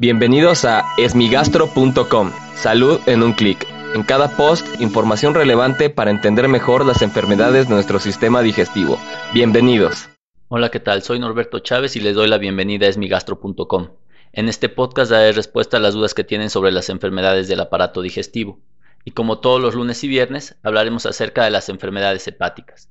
Bienvenidos a esmigastro.com. Salud en un clic. En cada post, información relevante para entender mejor las enfermedades de nuestro sistema digestivo. Bienvenidos. Hola, ¿qué tal? Soy Norberto Chávez y les doy la bienvenida a esmigastro.com. En este podcast daré respuesta a las dudas que tienen sobre las enfermedades del aparato digestivo. Y como todos los lunes y viernes, hablaremos acerca de las enfermedades hepáticas.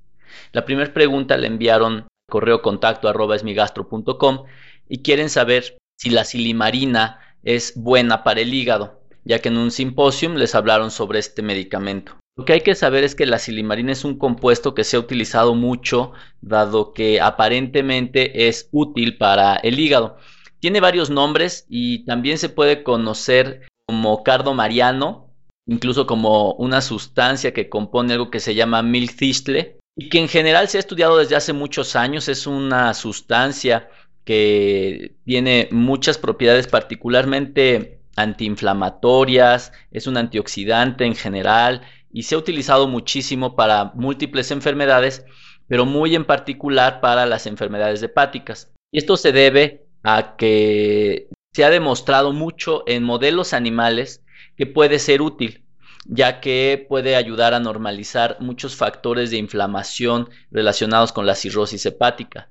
La primera pregunta la enviaron correo contacto arroba esmigastro.com y quieren saber si la silimarina es buena para el hígado, ya que en un simposium les hablaron sobre este medicamento. Lo que hay que saber es que la silimarina es un compuesto que se ha utilizado mucho, dado que aparentemente es útil para el hígado. Tiene varios nombres y también se puede conocer como cardo mariano, incluso como una sustancia que compone algo que se llama milthistle y que en general se ha estudiado desde hace muchos años. Es una sustancia que tiene muchas propiedades particularmente antiinflamatorias, es un antioxidante en general y se ha utilizado muchísimo para múltiples enfermedades, pero muy en particular para las enfermedades hepáticas. Y esto se debe a que se ha demostrado mucho en modelos animales que puede ser útil, ya que puede ayudar a normalizar muchos factores de inflamación relacionados con la cirrosis hepática.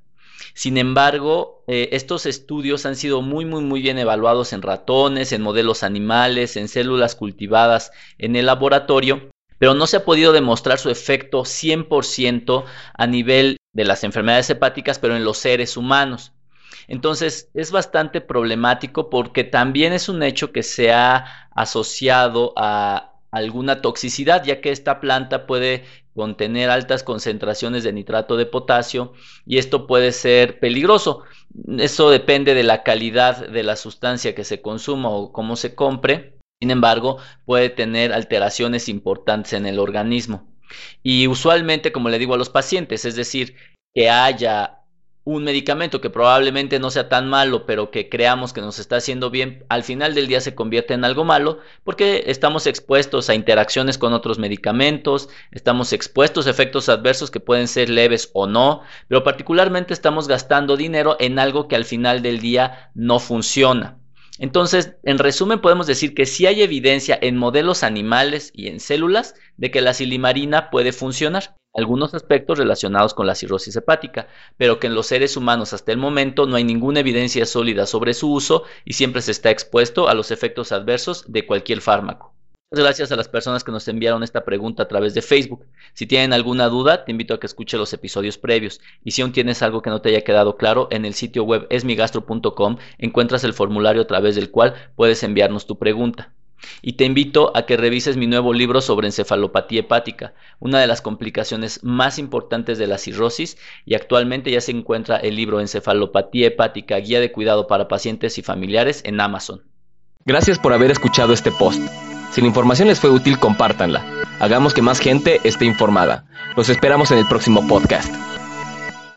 Sin embargo, eh, estos estudios han sido muy, muy, muy bien evaluados en ratones, en modelos animales, en células cultivadas en el laboratorio, pero no se ha podido demostrar su efecto 100% a nivel de las enfermedades hepáticas, pero en los seres humanos. Entonces es bastante problemático porque también es un hecho que se ha asociado a alguna toxicidad, ya que esta planta puede contener altas concentraciones de nitrato de potasio y esto puede ser peligroso. Eso depende de la calidad de la sustancia que se consuma o cómo se compre. Sin embargo, puede tener alteraciones importantes en el organismo. Y usualmente, como le digo a los pacientes, es decir, que haya un medicamento que probablemente no sea tan malo, pero que creamos que nos está haciendo bien, al final del día se convierte en algo malo porque estamos expuestos a interacciones con otros medicamentos, estamos expuestos a efectos adversos que pueden ser leves o no, pero particularmente estamos gastando dinero en algo que al final del día no funciona. Entonces, en resumen, podemos decir que sí hay evidencia en modelos animales y en células de que la silimarina puede funcionar algunos aspectos relacionados con la cirrosis hepática, pero que en los seres humanos hasta el momento no hay ninguna evidencia sólida sobre su uso y siempre se está expuesto a los efectos adversos de cualquier fármaco. Gracias a las personas que nos enviaron esta pregunta a través de Facebook. Si tienen alguna duda, te invito a que escuche los episodios previos. Y si aún tienes algo que no te haya quedado claro, en el sitio web esmigastro.com encuentras el formulario a través del cual puedes enviarnos tu pregunta. Y te invito a que revises mi nuevo libro sobre encefalopatía hepática, una de las complicaciones más importantes de la cirrosis, y actualmente ya se encuentra el libro Encefalopatía hepática, guía de cuidado para pacientes y familiares en Amazon. Gracias por haber escuchado este post. Si la información les fue útil, compártanla. Hagamos que más gente esté informada. Los esperamos en el próximo podcast.